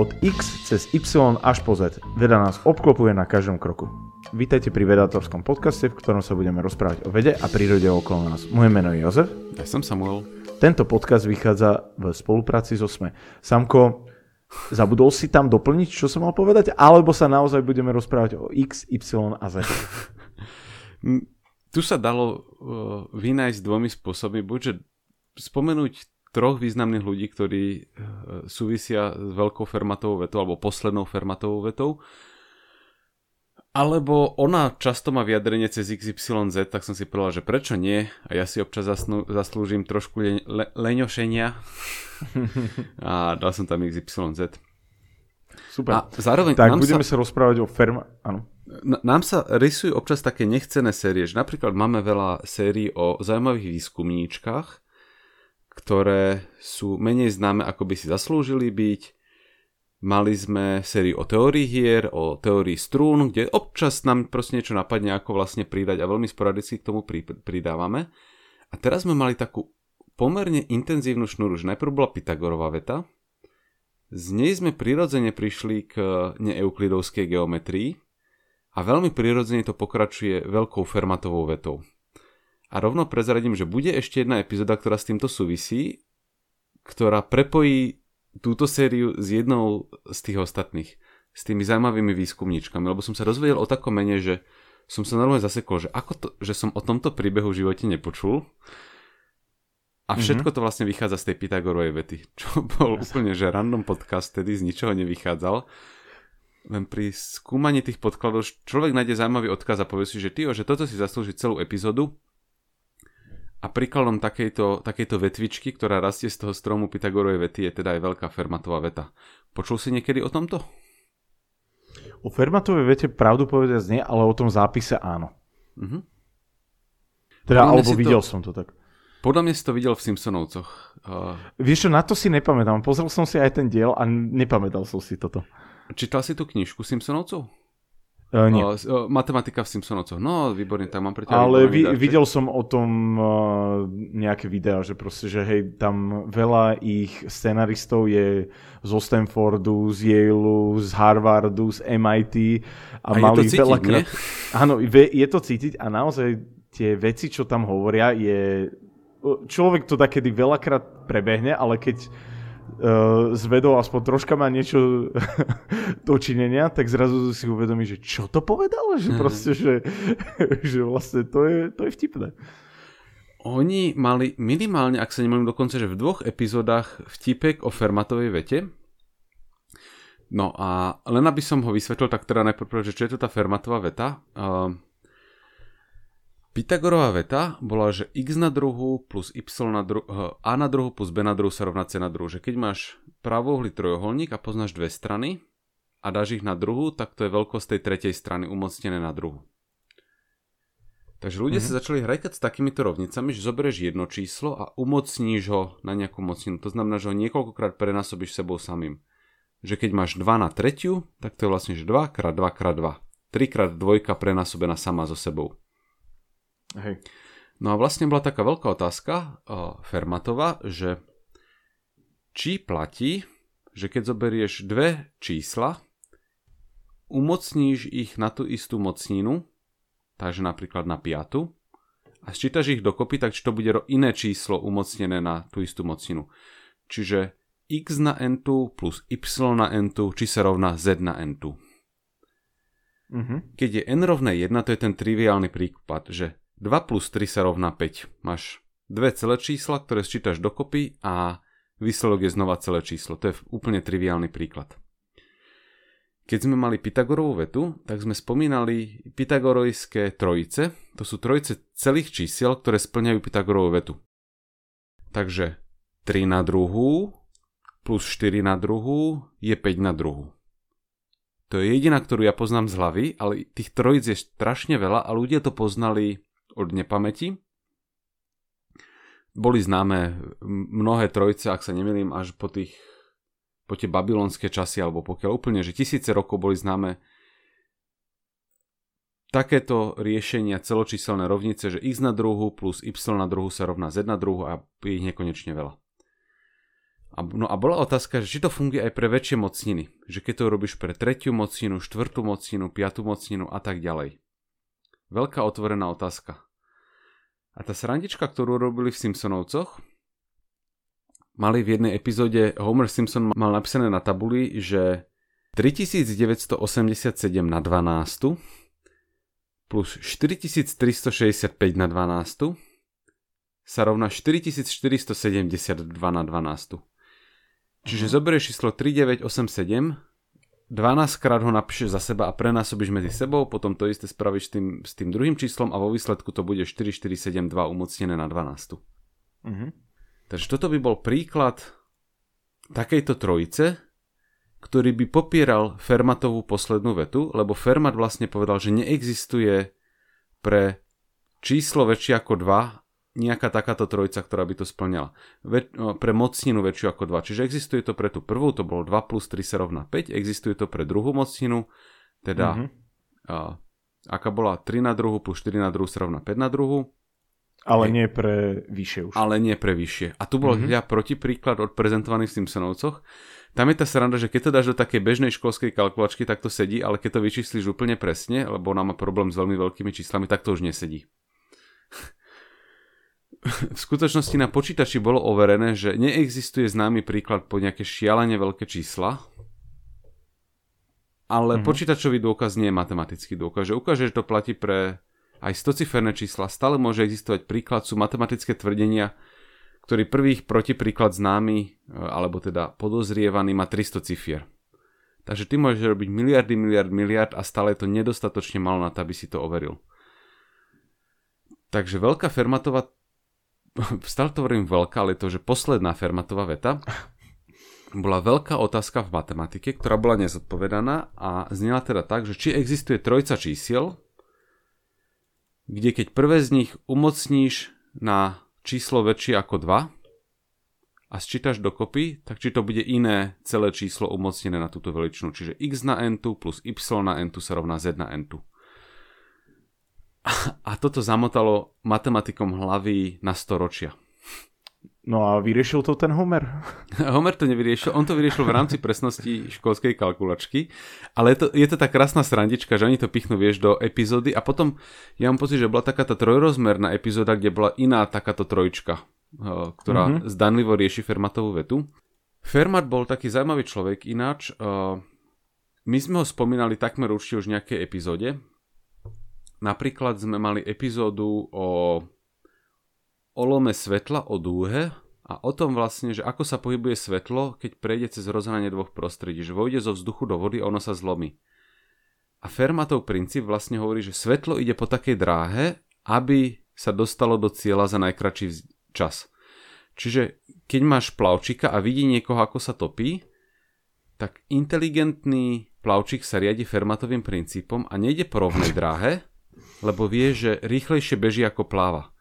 Od X cez Y až po Z. Veda nás obklopuje na každom kroku. Vítajte pri vedátorskom podcaste, v ktorom sa budeme rozprávať o vede a prírode okolo nás. Moje meno je Jozef. Ja som Samuel. Tento podcast vychádza v spolupráci so SME. Samko, zabudol si tam doplniť, čo som mal povedať, alebo sa naozaj budeme rozprávať o X, Y a Z? tu sa dalo uh, vynájsť dvomi spôsobmi. Buď, že spomenúť troch významných ľudí, ktorí e, súvisia s veľkou fermatovou vetou alebo poslednou fermatovou vetou. Alebo ona často má vyjadrenie cez XYZ, tak som si povedal, že prečo nie? A ja si občas zasnú, zaslúžim trošku le, le, leňošenia. a dal som tam XYZ. Super. A zároveň tak budeme sa... sa rozprávať o ferma... Áno. Nám sa rysujú občas také nechcené série, že napríklad máme veľa sérií o zaujímavých výskumníčkach, ktoré sú menej známe, ako by si zaslúžili byť. Mali sme sériu o teórii hier, o teórii strún, kde občas nám proste niečo napadne, ako vlastne pridať a veľmi sporadicky k tomu pridávame. A teraz sme mali takú pomerne intenzívnu šnúru, že najprv bola Pythagorová veta, z nej sme prirodzene prišli k neeuklidovskej geometrii a veľmi prirodzene to pokračuje veľkou Fermatovou vetou. A rovno prezradím, že bude ešte jedna epizóda, ktorá s týmto súvisí, ktorá prepojí túto sériu s jednou z tých ostatných, s tými zaujímavými výskumníčkami, lebo som sa dozvedel o takom mene, že som sa normálne zasekol, že, ako to, že som o tomto príbehu v živote nepočul. A mhm. všetko to vlastne vychádza z tej Pythagorovej vety, čo bol úplne že random podcast, tedy z ničoho nevychádzal. Len pri skúmaní tých podkladov človek nájde zaujímavý odkaz a povie si, že ty, že toto si zaslúži celú epizódu a príkladom takejto, takejto vetvičky, ktorá rastie z toho stromu Pythagorovej vety, je teda aj veľká Fermatová veta. Počul si niekedy o tomto? O Fermatovej vete pravdu povedať nie, ale o tom zápise áno. Uh-huh. Teda, alebo videl to, som to tak. Podľa mňa si to videl v Simpsonovcoch. Uh... Vieš čo, na to si nepamätám. Pozrel som si aj ten diel a nepamätal som si toto. Čítal si tú knižku Simpsonovcov? Uh, nie. Uh, matematika v Simpsonovcoch. No, výborne, tak mám pre teba. Ale vi, videl som o tom uh, nejaké videá, že proste, že hej, tam veľa ich scenaristov je zo Stanfordu, z Yale, z Harvardu, z MIT a, a mali je to cítiť, veľakrát... Áno, je to cítiť a naozaj tie veci, čo tam hovoria, je... Človek to takedy veľakrát prebehne, ale keď s vedou aspoň troška má niečo dočinenia, tak zrazu si uvedomí, že čo to povedal? Že mhm. proste, že, že vlastne to je, to je vtipné. Oni mali minimálne, ak sa nemýlim dokonca, že v dvoch epizódach vtipek o Fermatovej vete. No a len aby som ho vysvetlil, tak teda najprv, že čo je to tá Fermatová veta. Uh, Pythagorová veta bola, že x na druhu plus y na druhu, eh, a na druhu plus b na druhu sa rovná c na druhu. Že keď máš pravouhlý trojuholník a poznáš dve strany a dáš ich na druhu, tak to je veľkosť tej tretej strany umocnené na druhu. Takže ľudia mm-hmm. sa začali hrať s takýmito rovnicami, že zoberieš jedno číslo a umocníš ho na nejakú mocninu. To znamená, že ho niekoľkokrát prenásobíš sebou samým. Že keď máš 2 na tretiu, tak to je vlastne 2 krát 2 krát 2. 3 krát dvojka prenásobená sama so sebou. Hej. No a vlastne bola taká veľká otázka uh, Fermatova, že či platí, že keď zoberieš dve čísla, umocníš ich na tú istú mocninu, takže napríklad na piatu, a sčítaš ich dokopy, tak či to bude iné číslo umocnené na tú istú mocninu. Čiže x na n2 plus y na n2, či sa rovná z na n2. Mm-hmm. Keď je n rovné 1, to je ten triviálny prípad, že 2 plus 3 sa rovná 5. Máš dve celé čísla, ktoré sčítaš dokopy a výsledok je znova celé číslo. To je úplne triviálny príklad. Keď sme mali Pythagorovú vetu, tak sme spomínali pythagorojské trojice. To sú trojice celých čísiel, ktoré splňajú Pythagorovú vetu. Takže 3 na druhú plus 4 na druhú je 5 na druhú. To je jediná, ktorú ja poznám z hlavy, ale tých trojic je strašne veľa a ľudia to poznali od nepamäti. Boli známe mnohé trojce, ak sa nemýlim, až po tých po tie babylonské časy, alebo pokiaľ úplne, že tisíce rokov boli známe takéto riešenia celočíselné rovnice, že x na druhu plus y na druhu sa rovná z na druhu a je ich nekonečne veľa. a, no a bola otázka, že či to funguje aj pre väčšie mocniny. Že keď to robíš pre tretiu mocninu, štvrtú mocninu, piatú mocninu a tak ďalej. Veľká otvorená otázka. A tá srandička, ktorú robili v Simpsonovcoch, mali v jednej epizóde, Homer Simpson mal napísané na tabuli, že 3987 na 12 plus 4365 na 12 sa rovná 4472 na 12. Čiže uh-huh. zoberieš číslo 3987, 12 krát ho napíšeš za seba a prenásobíš medzi sebou, potom to isté spravíš s tým, s tým druhým číslom a vo výsledku to bude 4472 umocnené na 12. Uh-huh. Takže toto by bol príklad takejto trojice, ktorý by popieral Fermatovú poslednú vetu, lebo Fermat vlastne povedal, že neexistuje pre číslo väčšie ako 2 nejaká takáto trojica, ktorá by to splňala. Ve, no, pre mocninu väčšiu ako 2. Čiže existuje to pre tú prvú, to bolo 2 plus 3 sa rovná 5. Existuje to pre druhú mocninu, teda mm-hmm. a, aká bola 3 na druhu plus 4 na druhu sa rovná 5 na druhu. Ale nie pre vyššie už. Ale nie pre vyššie. A tu bol mm-hmm. ja protipríklad odprezentovaný v Simpsonovcoch. Tam je tá sranda, že keď to dáš do takej bežnej školskej kalkulačky, tak to sedí, ale keď to vyčísliš úplne presne, lebo ona má problém s veľmi veľkými číslami, tak to už nesedí v skutočnosti na počítači bolo overené, že neexistuje známy príklad po nejaké šialene veľké čísla, ale mm-hmm. počítačový dôkaz nie je matematický dôkaz. Že ukáže, že to platí pre aj stociferné čísla. Stále môže existovať príklad, sú matematické tvrdenia, ktorý prvých protipríklad známy, e, alebo teda podozrievaný má 300 cifier. Takže ty môžeš robiť miliardy, miliard, miliard a stále je to nedostatočne malo na to, aby si to overil. Takže veľká Fermatová stále to hovorím veľká, ale to, že posledná Fermatová veta bola veľká otázka v matematike, ktorá bola nezodpovedaná a znela teda tak, že či existuje trojca čísiel, kde keď prvé z nich umocníš na číslo väčšie ako 2 a sčítaš dokopy, tak či to bude iné celé číslo umocnené na túto veličinu. Čiže x na n plus y na n sa rovná z na n. A toto zamotalo matematikom hlavy na storočia. No a vyriešil to ten Homer? Homer to nevyriešil, on to vyriešil v rámci presnosti školskej kalkulačky, ale je to, je to tá krásna srandička, že oni to pichnú, vieš, do epizódy a potom ja mám pocit, že bola taká tá trojrozmerná epizóda, kde bola iná takáto trojčka, eh, ktorá mm-hmm. zdanlivo rieši Fermatovú vetu. Fermat bol taký zaujímavý človek ináč. Eh, my sme ho spomínali takmer určite už v nejakej epizóde, Napríklad sme mali epizódu o olome svetla, o dúhe a o tom vlastne, že ako sa pohybuje svetlo, keď prejde cez rozhranie dvoch prostredí, že vojde zo vzduchu do vody a ono sa zlomí. A Fermatov princíp vlastne hovorí, že svetlo ide po takej dráhe, aby sa dostalo do cieľa za najkračší čas. Čiže keď máš plavčika a vidí niekoho, ako sa topí, tak inteligentný plavčík sa riadi Fermatovým princípom a nejde po rovnej dráhe, lebo vie, že rýchlejšie beží ako pláva.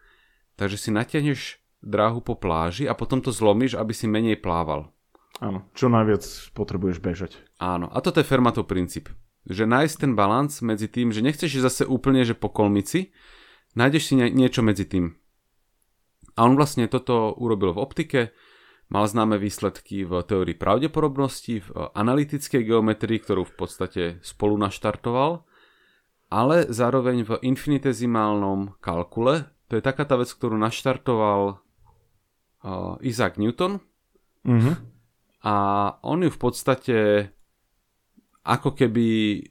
Takže si natiahneš dráhu po pláži a potom to zlomíš, aby si menej plával. Áno, čo najviac potrebuješ bežať. Áno, a toto je Fermatov princíp. Že nájsť ten balans medzi tým, že nechceš zase úplne, že po kolmici, nájdeš si niečo medzi tým. A on vlastne toto urobil v optike, mal známe výsledky v teórii pravdepodobnosti, v analytickej geometrii, ktorú v podstate spolu naštartoval ale zároveň v infinitezimálnom kalkule. To je taká tá vec, ktorú naštartoval uh, Isaac Newton. Mm-hmm. A on ju v podstate ako keby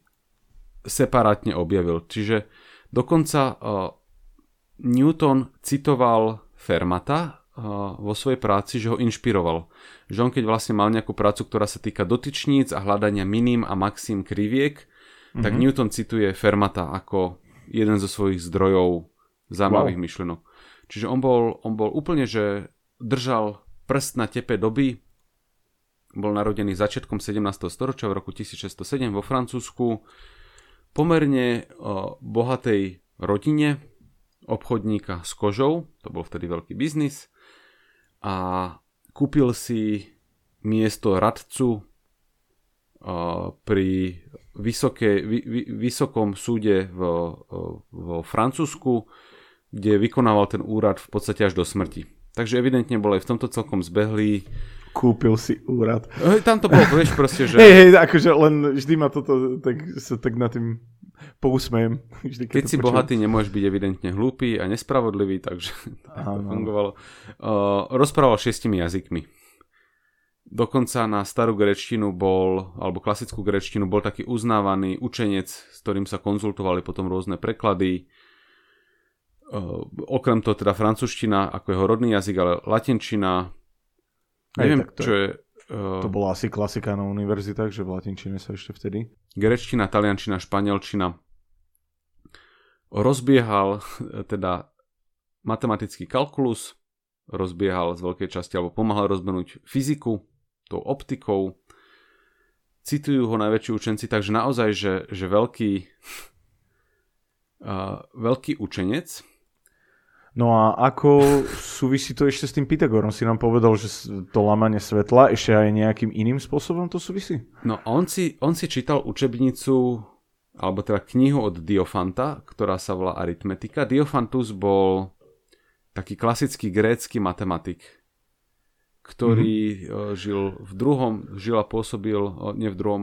separátne objavil. Čiže dokonca uh, Newton citoval Fermata uh, vo svojej práci, že ho inšpiroval. Že on keď vlastne mal nejakú prácu, ktorá sa týka dotyčníc a hľadania minim a maxim kriviek, mm-hmm. tak mhm. Newton cituje Fermata ako jeden zo svojich zdrojov zaujímavých wow. myšlenok. Čiže on bol, on bol úplne, že držal prst na tepe doby, bol narodený začiatkom 17. storočia v roku 1607 vo Francúzsku, pomerne o, bohatej rodine obchodníka s kožou, to bol vtedy veľký biznis, a kúpil si miesto radcu pri vysoké, vy, vy, vysokom súde v, vo Francúzsku, kde vykonával ten úrad v podstate až do smrti. Takže evidentne bol aj v tomto celkom zbehlý, Kúpil si úrad. Tam to bolo, vieš proste, že... Hej, hej, akože len vždy ma toto, tak sa tak na tým pousmejem. Vždy, keď keď si počujem. bohatý, nemôžeš byť evidentne hlúpy a nespravodlivý, takže tak to fungovalo. Uh, rozprával šiestimi jazykmi. Dokonca na starú grečtinu bol, alebo klasickú grečtinu bol taký uznávaný učenec, s ktorým sa konzultovali potom rôzne preklady. Okrem toho teda francúzština ako jeho rodný jazyk, ale latinčina. Neviem, to, čo je... To bola asi klasika na univerzitách, že v latinčine sa ešte vtedy. Grečtina, taliančina, španielčina. Rozbiehal teda matematický kalkulus, rozbiehal z veľkej časti alebo pomáhal rozbenúť fyziku, tou optikou. Citujú ho najväčší učenci, takže naozaj, že, že veľký, uh, veľký učenec. No a ako súvisí to ešte s tým Pythagorom? Si nám povedal, že to lamanie svetla ešte aj nejakým iným spôsobom to súvisí? No on si, on si čítal učebnicu, alebo teda knihu od Diofanta, ktorá sa volá Aritmetika. Diofantus bol taký klasický grécky matematik, ktorý mm-hmm. žil v druhom, žil a pôsobil, nie v druhom,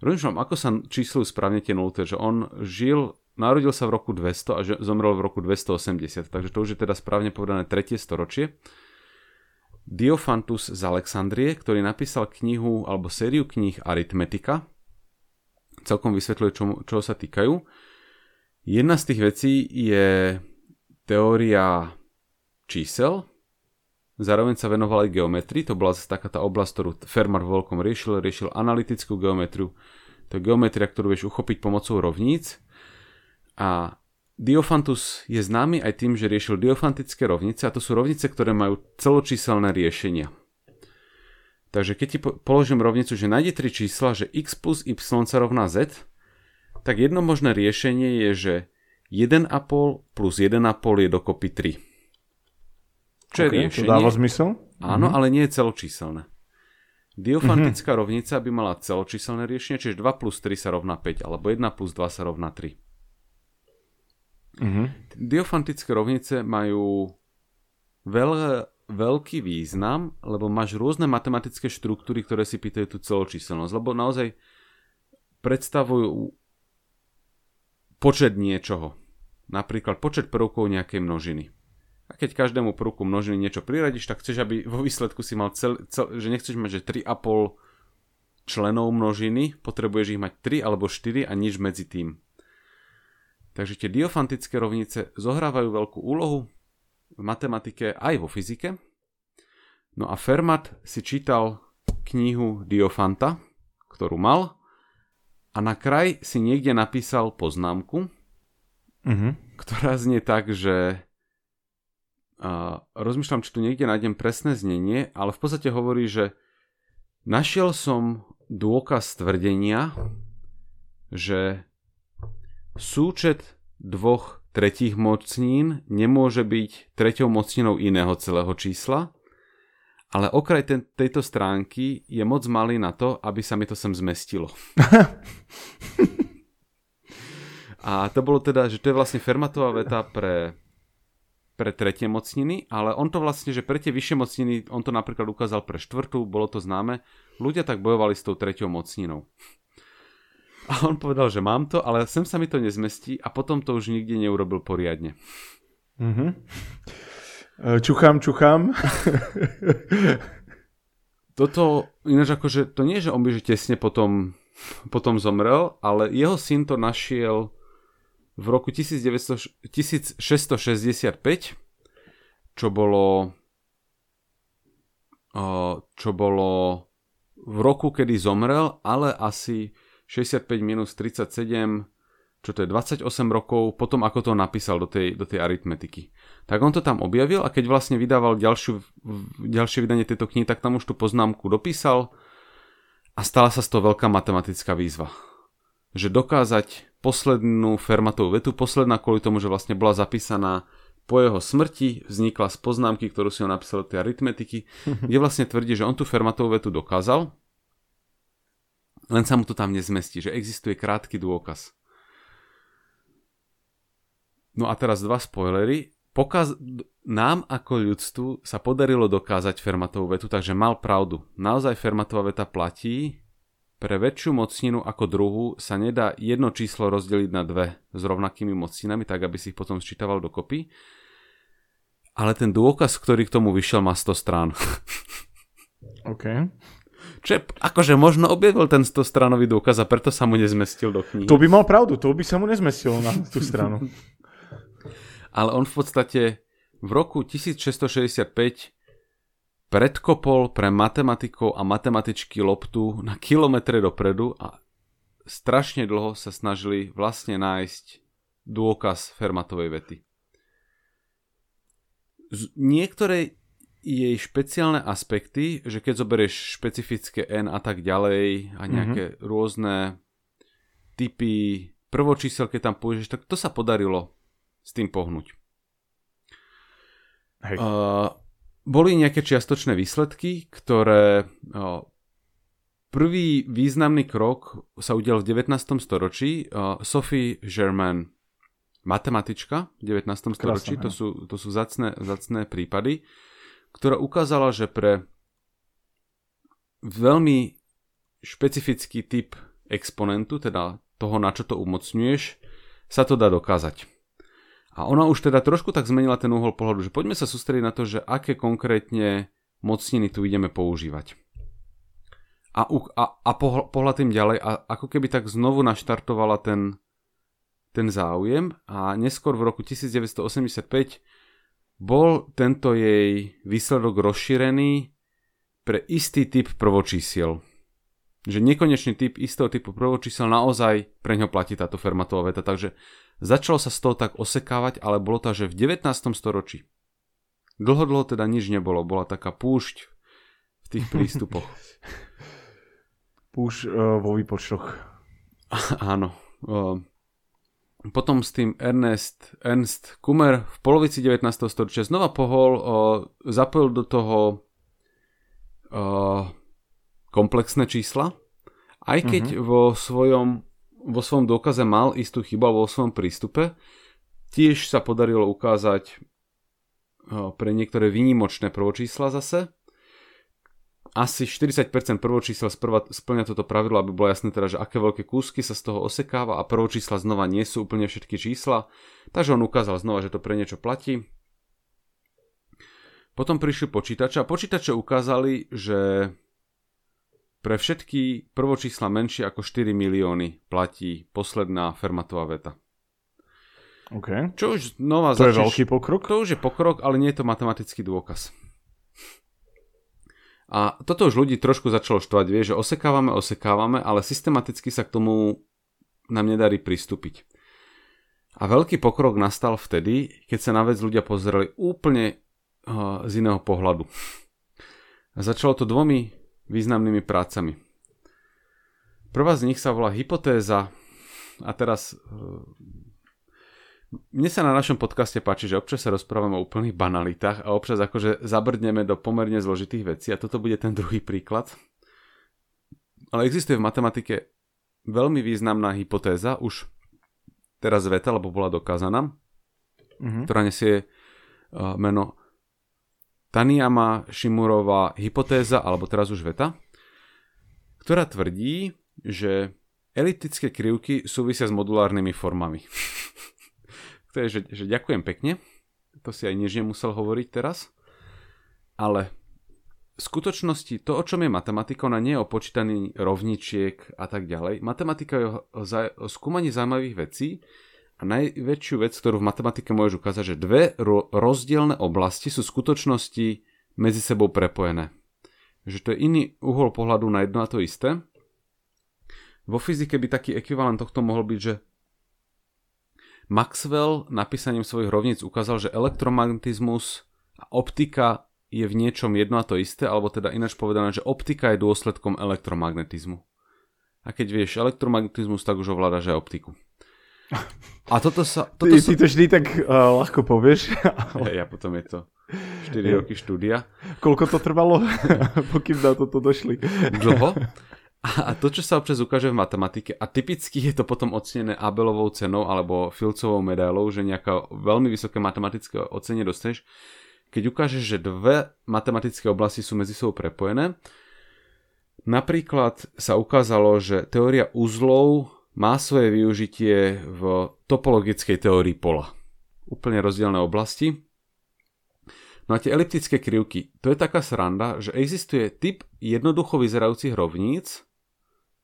rozmýšľam, ako sa číslujú správne tie nulte, že on žil, narodil sa v roku 200 a zomrel v roku 280, takže to už je teda správne povedané tretie storočie. Diophantus z Alexandrie, ktorý napísal knihu alebo sériu kníh Aritmetika, celkom vysvetľuje, čo, čo sa týkajú. Jedna z tých vecí je teória čísel, Zároveň sa venoval aj geometrii, to bola zase taká tá oblasť, ktorú Fermat vo veľkom riešil, riešil analytickú geometriu. To je geometria, ktorú vieš uchopiť pomocou rovníc. A Diophantus je známy aj tým, že riešil diophantické rovnice a to sú rovnice, ktoré majú celočíselné riešenia. Takže keď ti položím rovnicu, že nájde tri čísla, že x plus y sa rovná z, tak jedno možné riešenie je, že 1,5 plus 1,5 je dokopy 3. Čo okay, je riešenie. To dáva zmysel? Áno, mm-hmm. ale nie je celočíselné. Diofantická mm-hmm. rovnica by mala celočíselné riešenie, čiže 2 plus 3 sa rovná 5, alebo 1 plus 2 sa rovná 3. Mm-hmm. Diofantické rovnice majú veľ, veľký význam, lebo máš rôzne matematické štruktúry, ktoré si pýtajú tú celočíselnosť, lebo naozaj predstavujú počet niečoho. Napríklad počet prvkov nejakej množiny. A keď každému prvku množiny niečo priradíš, tak chceš, aby vo výsledku si mal cel, cel že nechceš mať, že 3,5 členov množiny, potrebuješ ich mať 3 alebo 4 a nič medzi tým. Takže tie diofantické rovnice zohrávajú veľkú úlohu v matematike aj vo fyzike. No a Fermat si čítal knihu Diofanta, ktorú mal a na kraj si niekde napísal poznámku, uh-huh. ktorá znie tak, že a rozmýšľam, či tu niekde nájdem presné znenie, ale v podstate hovorí, že našiel som dôkaz tvrdenia, že súčet dvoch tretích mocnín nemôže byť treťou mocninou iného celého čísla, ale okraj ten, tejto stránky je moc malý na to, aby sa mi to sem zmestilo. A to bolo teda, že to je vlastne Fermatová veta pre pre tretie mocniny, ale on to vlastne, že pre tie vyššie mocniny, on to napríklad ukázal pre štvrtú, bolo to známe, ľudia tak bojovali s tou tretiou mocninou. A on povedal, že mám to, ale sem sa mi to nezmestí a potom to už nikde neurobil poriadne. Mm-hmm. Čuchám, čuchám. Toto, ináč akože, to nie, že on by že tesne potom, potom zomrel, ale jeho syn to našiel v roku 1900, 1665, čo bolo čo bolo v roku, kedy zomrel, ale asi 65 minus 37, čo to je 28 rokov potom, ako to napísal do tej, do tej aritmetiky. Tak on to tam objavil a keď vlastne vydával ďalšiu, ďalšie vydanie tejto knihy, tak tam už tú poznámku dopísal a stala sa z toho veľká matematická výzva. Že dokázať poslednú Fermatovú vetu, posledná kvôli tomu, že vlastne bola zapísaná po jeho smrti, vznikla z poznámky, ktorú si on napísal do tej aritmetiky, kde vlastne tvrdí, že on tú Fermatovú vetu dokázal, len sa mu to tam nezmestí, že existuje krátky dôkaz. No a teraz dva spoilery. Pokaz- nám ako ľudstvu sa podarilo dokázať Fermatovú vetu, takže mal pravdu. Naozaj Fermatová veta platí, pre väčšiu mocninu ako druhú sa nedá jedno číslo rozdeliť na dve s rovnakými mocninami, tak aby si ich potom sčítaval dokopy. Ale ten dôkaz, ktorý k tomu vyšiel, má 100 strán. OK. Čo akože možno objavil ten 100 stranový dôkaz a preto sa mu nezmestil do knihy. To by mal pravdu, to by sa mu nezmestilo na tú stranu. Ale on v podstate v roku 1665 predkopol pre matematikov a matematičky loptu na kilometre dopredu a strašne dlho sa snažili vlastne nájsť dôkaz Fermatovej vety. Z niektoré jej špeciálne aspekty, že keď zoberieš špecifické n a tak ďalej a nejaké mm-hmm. rôzne typy prvočísel, keď tam použiješ, tak to sa podarilo s tým pohnúť. Hej. Uh, boli nejaké čiastočné výsledky, ktoré prvý významný krok sa udial v 19. storočí. Sophie Germain, matematička v 19. storočí, to sú, to sú zacné, zacné prípady, ktorá ukázala, že pre veľmi špecifický typ exponentu, teda toho, na čo to umocňuješ, sa to dá dokázať. A ona už teda trošku tak zmenila ten uhol pohľadu, že poďme sa sústrediť na to, že aké konkrétne mocniny tu ideme používať. A, a, a pohľad tým ďalej a ako keby tak znovu naštartovala ten, ten záujem a neskôr v roku 1985 bol tento jej výsledok rozšírený pre istý typ prvočísiel. Že nekonečný typ istého typu prvočísel naozaj pre ňo platí táto Fermatová veta, takže Začalo sa z toho tak osekávať, ale bolo to že v 19. storočí. Dlho, dlho teda nič nebolo, bola taká púšť v tých prístupoch. Púšť uh, vo výpočtoch. Áno. Uh, potom s tým Ernest, Ernst Kummer v polovici 19. storočia znova pohol, uh, zapojil do toho uh, komplexné čísla, aj keď uh-huh. vo svojom vo svojom dôkaze mal istú chybu vo svojom prístupe. Tiež sa podarilo ukázať eh, pre niektoré výnimočné prvočísla zase. Asi 40% prvočísla splňa toto pravidlo, aby bolo jasné teda, že aké veľké kúsky sa z toho osekáva a prvočísla znova nie sú úplne všetky čísla. Takže on ukázal znova, že to pre niečo platí. Potom prišli počítače a počítače ukázali, že pre všetky prvočísla menšie ako 4 milióny platí posledná Fermatová veta. Okay. Čo už znova to začneš, je veľký pokrok? To už je pokrok, ale nie je to matematický dôkaz. A toto už ľudí trošku začalo štvať, vie, že osekávame, osekávame, ale systematicky sa k tomu nám nedarí pristúpiť. A veľký pokrok nastal vtedy, keď sa na vec ľudia pozerali úplne uh, z iného pohľadu. A začalo to dvomi významnými prácami. Prvá z nich sa volá Hypotéza a teraz eh, mne sa na našom podcaste páči, že občas sa rozprávame o úplných banalitách a občas akože zabrdneme do pomerne zložitých vecí a toto bude ten druhý príklad. Ale existuje v matematike veľmi významná hypotéza, už teraz veta, lebo bola dokázaná, mm-hmm. ktorá nesie uh, meno Taniyama Shimurová hypotéza, alebo teraz už veta, ktorá tvrdí, že eliptické krivky súvisia s modulárnymi formami. to je, že, že ďakujem pekne, to si aj než nemusel hovoriť teraz, ale v skutočnosti to, o čom je matematika, ona nie je o počítaní rovničiek a tak ďalej. Matematika je o, o skúmaní zaujímavých vecí, a najväčšiu vec, ktorú v matematike môžeš ukázať, že dve ro- rozdielne oblasti sú skutočnosti medzi sebou prepojené. Že to je iný uhol pohľadu na jedno a to isté. Vo fyzike by taký ekvivalent tohto mohol byť, že Maxwell napísaním svojich rovníc ukázal, že elektromagnetizmus a optika je v niečom jedno a to isté, alebo teda ináč povedané, že optika je dôsledkom elektromagnetizmu. A keď vieš elektromagnetizmus, tak už ovládaš aj optiku. A toto sa... Toto ty, sa... ty to vždy tak uh, ľahko povieš. Ale... Ja, potom je to 4 roky štúdia. Koľko to trvalo, pokým na toto došli? Dlho. A to, čo sa občas ukáže v matematike, a typicky je to potom ocenené Abelovou cenou alebo Filcovou medailou, že nejaká veľmi vysoké matematické ocenie dostaneš, keď ukážeš, že dve matematické oblasti sú medzi sebou prepojené. Napríklad sa ukázalo, že teória uzlov má svoje využitie v topologickej teórii pola. Úplne rozdielne oblasti. No a tie eliptické krivky, to je taká sranda, že existuje typ jednoducho vyzerajúcich rovníc,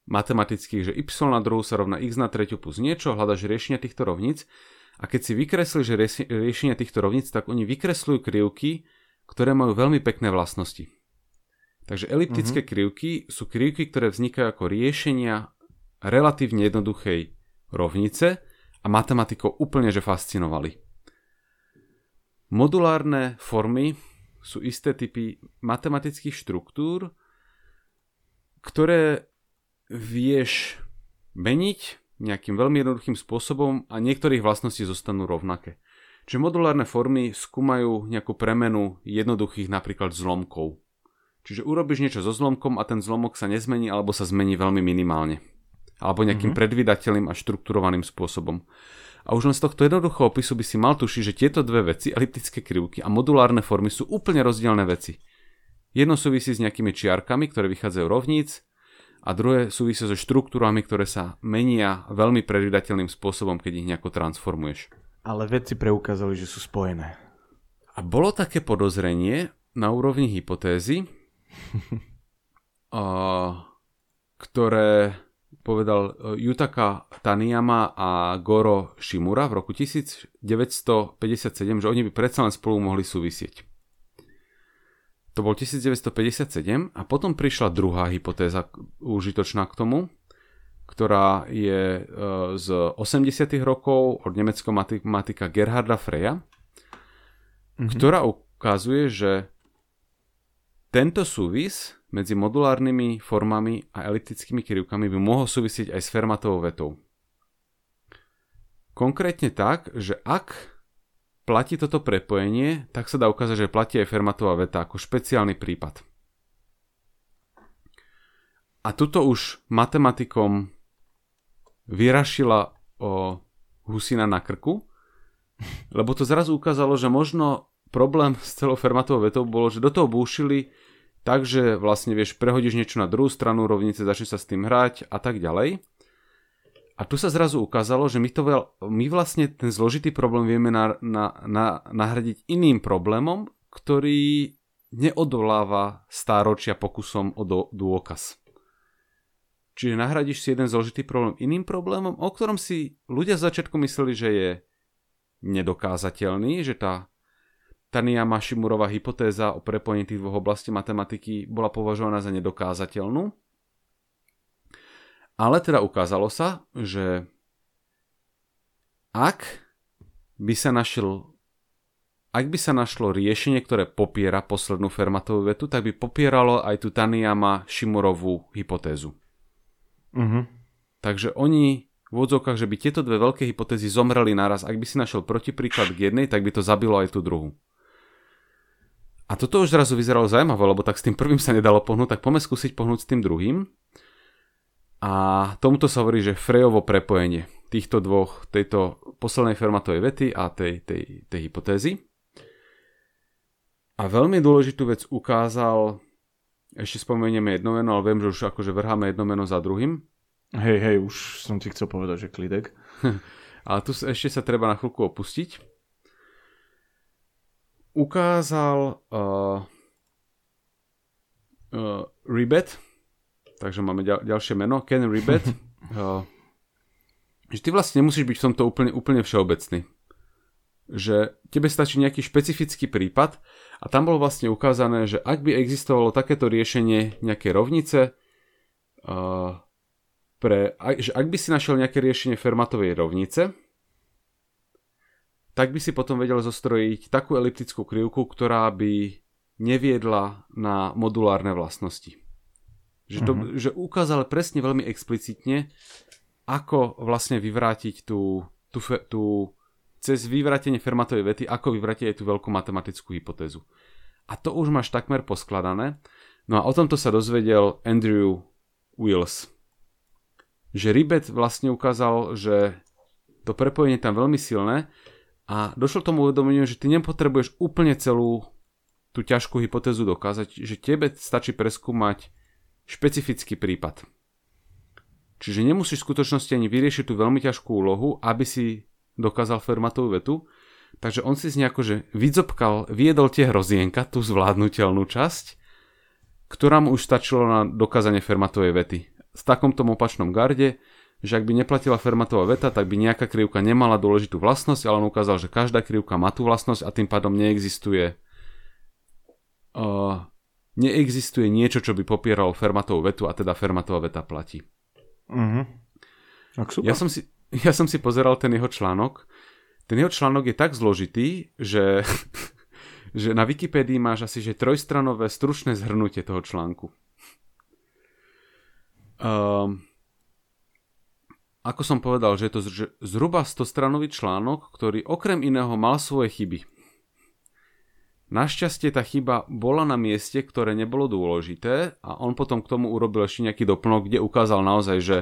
matematických, že y na druhú sa rovná x na tretiu plus niečo, hľadaš riešenia týchto rovníc a keď si vykreslíš riešenia týchto rovníc, tak oni vykresľujú krivky, ktoré majú veľmi pekné vlastnosti. Takže eliptické uh-huh. krivky sú krivky, ktoré vznikajú ako riešenia relatívne jednoduchej rovnice a matematikou úplne že fascinovali. Modulárne formy sú isté typy matematických štruktúr, ktoré vieš meniť nejakým veľmi jednoduchým spôsobom a niektorých vlastností zostanú rovnaké. Čiže modulárne formy skúmajú nejakú premenu jednoduchých napríklad zlomkov. Čiže urobíš niečo so zlomkom a ten zlomok sa nezmení alebo sa zmení veľmi minimálne. Alebo nejakým mm-hmm. predvydateľným a štrukturovaným spôsobom. A už len z tohto jednoduchého opisu by si mal tušiť, že tieto dve veci, eliptické krivky a modulárne formy sú úplne rozdielne veci. Jedno súvisí s nejakými čiarkami, ktoré vychádzajú rovníc, a druhé súvisia so štruktúrami, ktoré sa menia veľmi predvydateľným spôsobom, keď ich nejako transformuješ. Ale vedci preukázali, že sú spojené. A bolo také podozrenie na úrovni hypotézy, a, ktoré povedal Yutaka Taniyama a Goro Shimura v roku 1957, že oni by predsa len spolu mohli súvisieť. To bol 1957 a potom prišla druhá hypotéza užitočná k tomu, ktorá je e, z 80. rokov od nemeckého matematika Gerharda Freya, mm-hmm. ktorá ukazuje, že tento súvis medzi modulárnymi formami a eliptickými krivkami by mohol súvisieť aj s Fermatovou vetou. Konkrétne tak, že ak platí toto prepojenie, tak sa dá ukázať, že platí aj Fermatová veta ako špeciálny prípad. A tuto už matematikom vyrašila o husina na krku, lebo to zrazu ukázalo, že možno problém s celou Fermatovou vetou bolo, že do toho búšili tak, že vlastne vieš, prehodíš niečo na druhú stranu rovnice, začne sa s tým hrať a tak ďalej. A tu sa zrazu ukázalo, že my, to veľ, my vlastne ten zložitý problém vieme na, na, na, nahradiť iným problémom, ktorý neodoláva stáročia pokusom o do, dôkaz. Čiže nahradíš si jeden zložitý problém iným problémom, o ktorom si ľudia z začiatku mysleli, že je nedokázateľný, že tá Taniyama Shimurová hypotéza o prepojení tých dvoch oblastí matematiky bola považovaná za nedokázateľnú ale teda ukázalo sa, že ak by sa našiel ak by sa našlo riešenie, ktoré popiera poslednú Fermatovú vetu, tak by popieralo aj tú Taniyama Shimurovú hypotézu. Uh-huh. Takže oni v odzovkách, že by tieto dve veľké hypotézy zomreli naraz, ak by si našiel protipríklad k jednej, tak by to zabilo aj tú druhú. A toto už zrazu vyzeralo zaujímavé, lebo tak s tým prvým sa nedalo pohnúť, tak poďme skúsiť pohnúť s tým druhým. A tomuto sa hovorí, že Frejovo prepojenie týchto dvoch, tejto poslednej Fermatovej vety a tej, tej, tej hypotézy. A veľmi dôležitú vec ukázal, ešte spomenieme jedno meno, ale viem, že už akože vrháme jedno meno za druhým. Hej, hej, už som ti chcel povedať, že klidek. ale tu ešte sa treba na chvíľku opustiť. Ukázal uh, uh, Ribet, takže máme ďal, ďalšie meno, Ken Ribet, uh, že ty vlastne nemusíš byť v tomto úplne, úplne všeobecný. Že tebe stačí nejaký špecifický prípad a tam bolo vlastne ukázané, že ak by existovalo takéto riešenie nejaké rovnice, uh, pre, že ak by si našiel nejaké riešenie Fermatovej rovnice, tak by si potom vedel zostrojiť takú eliptickú krivku, ktorá by neviedla na modulárne vlastnosti. Že, to, uh-huh. že ukázal presne veľmi explicitne, ako vlastne vyvrátiť tú, tú, tú cez vyvrátenie Fermatovej vety, ako vyvrátiť aj tú veľkú matematickú hypotézu. A to už máš takmer poskladané. No a o tomto sa dozvedel Andrew Wills. Že Ribet vlastne ukázal, že to prepojenie je tam veľmi silné a došlo tomu uvedomeniu, že ty nepotrebuješ úplne celú tú ťažkú hypotézu dokázať, že tebe stačí preskúmať špecifický prípad. Čiže nemusíš v skutočnosti ani vyriešiť tú veľmi ťažkú úlohu, aby si dokázal Fermatovú vetu, takže on si z nejako, že vydzopkal, viedol tie hrozienka, tú zvládnutelnú časť, ktorá mu už stačilo na dokázanie Fermatovej vety. V takomto opačnom garde, že ak by neplatila Fermatová veta, tak by nejaká krivka nemala dôležitú vlastnosť, ale on ukázal, že každá krivka má tú vlastnosť a tým pádom neexistuje uh, neexistuje niečo, čo by popieralo Fermatovú vetu a teda Fermatová veta platí. Uh-huh. Ja, som si, ja som si pozeral ten jeho článok. Ten jeho článok je tak zložitý, že, že na Wikipédii máš asi že trojstranové stručné zhrnutie toho článku. Um, ako som povedal, že je to zhruba 100-stranový článok, ktorý okrem iného mal svoje chyby. Našťastie tá chyba bola na mieste, ktoré nebolo dôležité a on potom k tomu urobil ešte nejaký doplnok, kde ukázal naozaj, že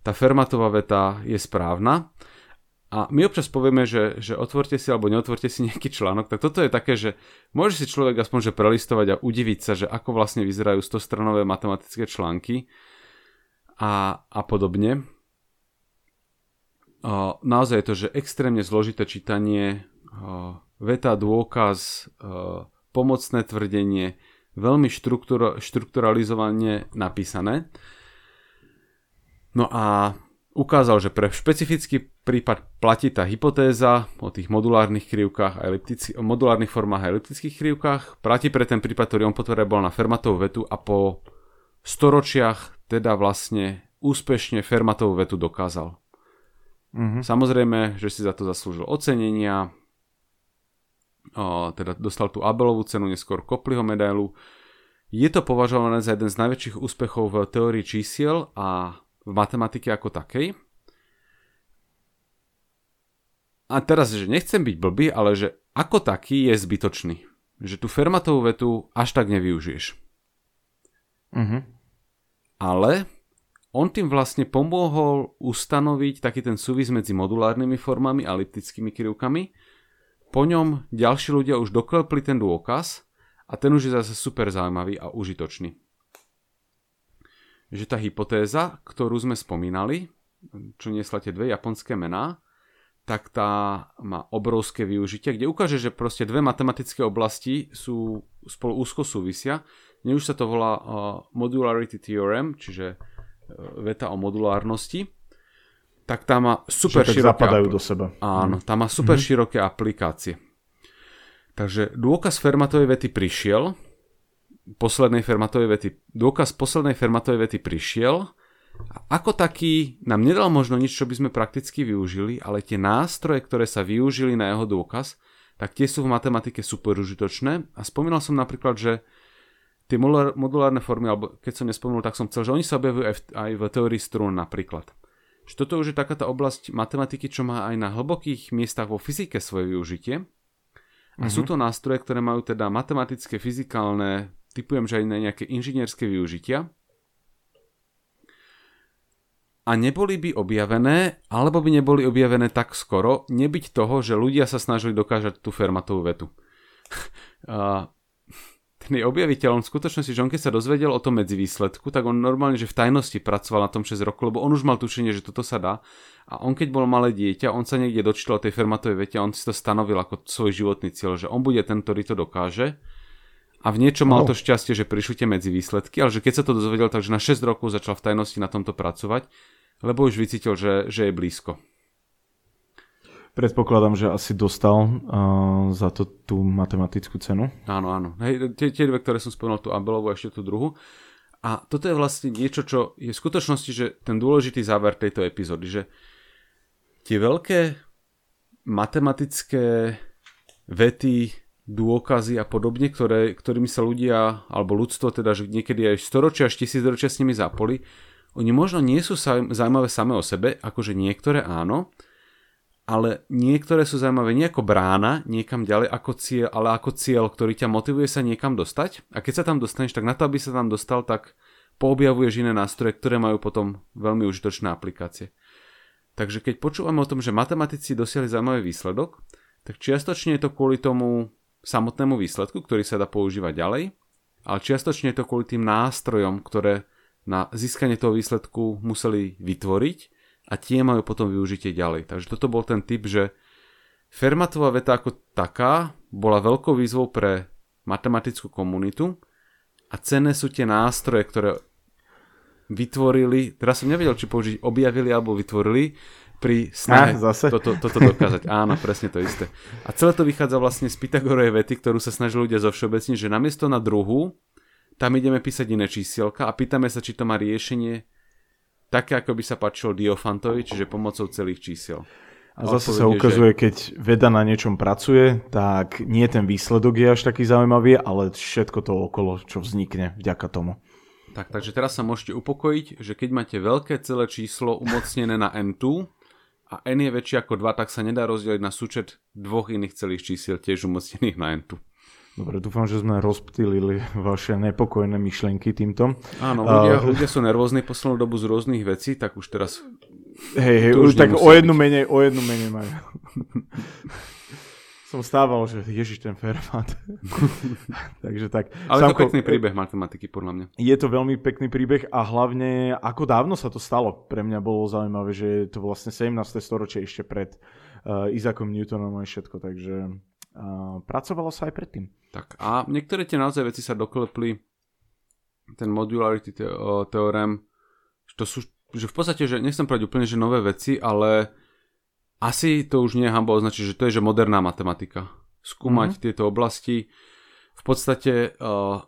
tá Fermatová veta je správna. A my občas povieme, že, že otvorte si alebo neotvorte si nejaký článok, tak toto je také, že môže si človek aspoň že prelistovať a udiviť sa, že ako vlastne vyzerajú 100-stranové matematické články a, a podobne. Naozaj je to, že extrémne zložité čítanie veta, dôkaz, pomocné tvrdenie, veľmi štruktúra, štrukturalizovane napísané. No a ukázal, že pre špecifický prípad platí tá hypotéza o tých modulárnych krivkách a modulárnych formách a eliptických krivkách. Platí pre ten prípad, ktorý on bol na Fermatovú vetu a po storočiach teda vlastne úspešne Fermatovú vetu dokázal. Mm-hmm. Samozrejme, že si za to zaslúžil ocenenia, o, teda dostal tú Abelovú cenu, neskôr Kopliho medailu. Je to považované za jeden z najväčších úspechov v teórii čísiel a v matematike ako takej. A teraz, že nechcem byť blbý, ale že ako taký je zbytočný. Že tú Fermatovú vetu až tak nevyužiješ. Uh-huh. Ale on tým vlastne pomohol ustanoviť taký ten súvis medzi modulárnymi formami a elliptickými krivkami, po ňom ďalší ľudia už doklepli ten dôkaz a ten už je zase super zaujímavý a užitočný. Že tá hypotéza, ktorú sme spomínali, čo niesla tie dve japonské mená, tak tá má obrovské využitie, kde ukáže, že proste dve matematické oblasti sú spolu úzko súvisia. Nie už sa to volá uh, modularity theorem, čiže veta o modulárnosti, tak tá má super že široké... zapadajú apl- do seba. Áno, tá má super mm-hmm. široké aplikácie. Takže dôkaz Fermatovej vety prišiel, poslednej Fermatovej vety, dôkaz poslednej Fermatovej vety prišiel a ako taký nám nedal možno nič, čo by sme prakticky využili, ale tie nástroje, ktoré sa využili na jeho dôkaz, tak tie sú v matematike super užitočné a spomínal som napríklad, že tie modulárne formy, alebo keď som nespomenul, tak som chcel, že oni sa objavujú aj v, aj v teórii strún napríklad že toto už je taká tá oblasť matematiky, čo má aj na hlbokých miestach vo fyzike svoje využitie. A mm-hmm. sú to nástroje, ktoré majú teda matematické, fyzikálne, typujem, že aj na nejaké inžinierské využitia. A neboli by objavené, alebo by neboli objavené tak skoro, nebyť toho, že ľudia sa snažili dokážať tú Fermatovú vetu. jej objaviteľ, on v skutočnosti, že on keď sa dozvedel o tom medzi výsledku, tak on normálne, že v tajnosti pracoval na tom 6 rokov, lebo on už mal tušenie, že toto sa dá. A on keď bol malé dieťa, on sa niekde dočítal tej Fermatovej vete a on si to stanovil ako svoj životný cieľ, že on bude ten, ktorý to dokáže. A v niečom mal to šťastie, že prišli tie medzi výsledky, ale že keď sa to dozvedel, takže na 6 rokov začal v tajnosti na tomto pracovať, lebo už vycítil, že, že je blízko. Predpokladám, že asi dostal uh, za to tú matematickú cenu. Áno, áno. Hej, tie, tie dve, ktoré som spomenul, tú Abelovú a ešte tú druhú. A toto je vlastne niečo, čo je v skutočnosti, že ten dôležitý záver tejto epizódy, že tie veľké matematické vety, dôkazy a podobne, ktoré, ktorými sa ľudia, alebo ľudstvo teda, že niekedy aj storočia až tisícročia s nimi zapoli, oni možno nie sú zaujímavé same o sebe, akože niektoré áno, ale niektoré sú zaujímavé nie ako brána niekam ďalej ako cieľ, ale ako cieľ, ktorý ťa motivuje sa niekam dostať. A keď sa tam dostaneš, tak na to, aby sa tam dostal, tak poobjavuješ iné nástroje, ktoré majú potom veľmi užitočné aplikácie. Takže keď počúvame o tom, že matematici dosiahli zaujímavý výsledok, tak čiastočne je to kvôli tomu samotnému výsledku, ktorý sa dá používať ďalej, ale čiastočne je to kvôli tým nástrojom, ktoré na získanie toho výsledku museli vytvoriť a tie majú potom využitie ďalej. Takže toto bol ten typ, že Fermatová veta ako taká bola veľkou výzvou pre matematickú komunitu a cenné sú tie nástroje, ktoré vytvorili, teraz som nevedel, či použiť objavili alebo vytvorili, pri snahe ah, zase. Toto, toto dokázať. Áno, presne to isté. A celé to vychádza vlastne z Pythagorovej vety, ktorú sa snažili ľudia zo všeobecne, že namiesto na druhu, tam ideme písať iné čísielka a pýtame sa, či to má riešenie také, ako by sa páčilo Diofantovi, čiže pomocou celých čísiel. A zase sa ukazuje, že... keď veda na niečom pracuje, tak nie ten výsledok je až taký zaujímavý, ale všetko to okolo, čo vznikne vďaka tomu. Tak, takže teraz sa môžete upokojiť, že keď máte veľké celé číslo umocnené na n2 a n je väčšie ako 2, tak sa nedá rozdeliť na súčet dvoch iných celých čísiel tiež umocnených na n2. Dobre, dúfam, že sme rozptýlili vaše nepokojné myšlienky týmto. Áno, ľudia, uh, ľudia sú nervózni poslednú dobu z rôznych vecí, tak už teraz Hej, hej, už tak o jednu byť. menej, o jednu menej majú. Som stával, že ježiš ten Fermat. Takže tak. Ale Samko, to pekný príbeh matematiky, podľa mňa. Je to veľmi pekný príbeh a hlavne, ako dávno sa to stalo. Pre mňa bolo zaujímavé, že je to vlastne 17. storočie ešte pred uh, Isaakom Newtonom a všetko, takže pracovalo sa aj predtým. Tak a niektoré tie naozaj veci sa doklepli, ten modularity te- teorem, to sú že v podstate, že nechcem povedať úplne, že nové veci, ale asi to už nie je hamba označiť, že to je že moderná matematika. Skúmať mm-hmm. tieto oblasti. V podstate uh,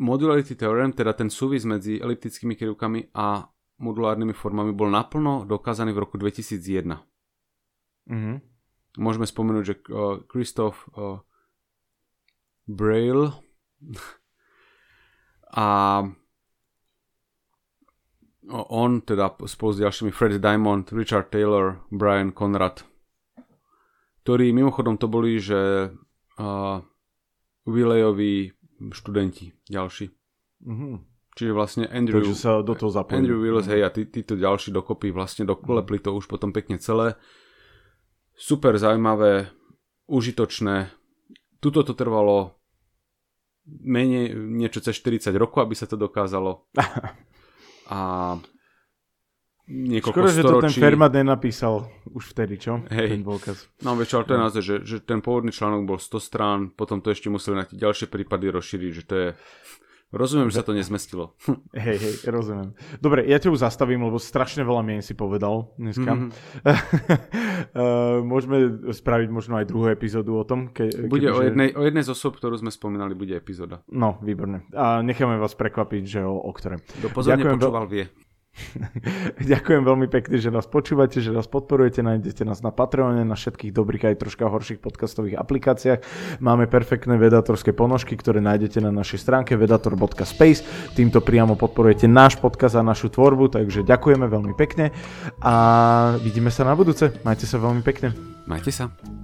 modularity theorem, teda ten súvis medzi eliptickými krivkami a modulárnymi formami bol naplno dokázaný v roku 2001. Mm-hmm. Môžeme spomenúť, že uh, Christoph uh, Braille a on teda spolu s ďalšími Fred Diamond, Richard Taylor, Brian Conrad, ktorí mimochodom to boli, že uh, Willejoví študenti ďalší. Mm-hmm. Čiže vlastne Andrew, Takže sa do toho. Andrew Willis, hej, a tí, títo ďalší dokopy vlastne doklepli to už potom pekne celé. Super zaujímavé, užitočné. Tuto to trvalo menej, niečo cez 40 rokov, aby sa to dokázalo. a niekoľko Škoda, storočí. že to ten Fermat nenapísal už vtedy, čo? Hej. Ten dôkaz. No vieš, ale to je naozaj, že, že ten pôvodný článok bol 100 strán, potom to ešte museli na tie ďalšie prípady rozšíriť, že to je... Rozumiem, že sa to nezmestilo. Hej, hej, rozumiem. Dobre, ja ťa už zastavím, lebo strašne veľa mien si povedal dneska. Mm-hmm. môžeme spraviť možno aj druhú epizódu o tom. Ke, bude o jednej, o jednej z osob, ktorú sme spomínali, bude epizóda. No, výborne. A necháme vás prekvapiť, že o, o ktoré. Kto pozorne Ďakujem počúval, vie. Ďakujem veľmi pekne, že nás počúvate, že nás podporujete. Nájdete nás na Patreone, na všetkých dobrých aj troška horších podcastových aplikáciách. Máme perfektné vedatorské ponožky, ktoré nájdete na našej stránke vedator.space. Týmto priamo podporujete náš podcast a našu tvorbu, takže ďakujeme veľmi pekne a vidíme sa na budúce. Majte sa veľmi pekne. Majte sa.